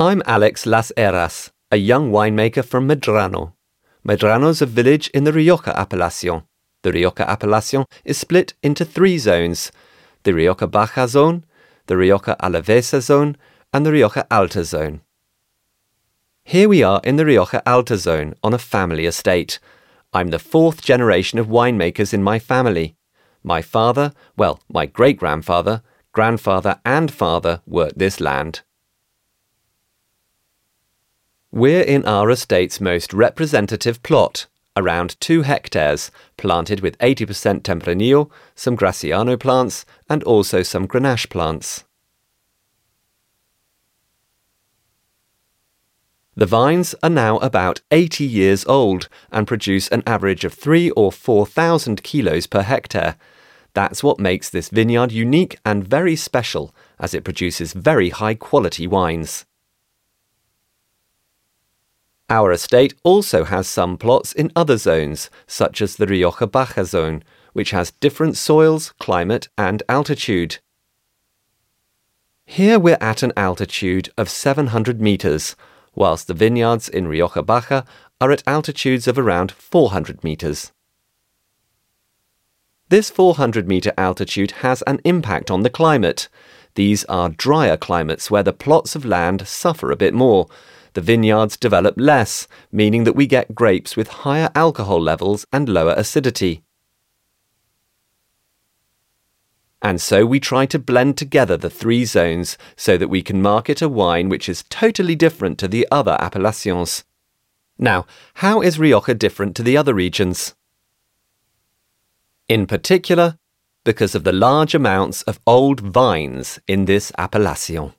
I'm Alex Las Heras, a young winemaker from Medrano. Medrano's a village in the Rioja Appellation. The Rioja Appellation is split into three zones the Rioja Baja zone, the Rioja Alavesa zone, and the Rioja Alta zone. Here we are in the Rioja Alta zone on a family estate. I'm the fourth generation of winemakers in my family. My father, well, my great grandfather, grandfather, and father worked this land. We're in our estate's most representative plot, around two hectares, planted with 80% Tempranillo, some Graciano plants, and also some Grenache plants. The vines are now about 80 years old and produce an average of 3 or 4,000 kilos per hectare. That's what makes this vineyard unique and very special, as it produces very high quality wines. Our estate also has some plots in other zones, such as the Rioja Baja zone, which has different soils, climate, and altitude. Here we're at an altitude of 700 metres, whilst the vineyards in Rioja Baja are at altitudes of around 400 metres. This 400 metre altitude has an impact on the climate. These are drier climates where the plots of land suffer a bit more, the vineyards develop less, meaning that we get grapes with higher alcohol levels and lower acidity. And so we try to blend together the three zones so that we can market a wine which is totally different to the other appellations. Now, how is Rioja different to the other regions? In particular, because of the large amounts of old vines in this appellation.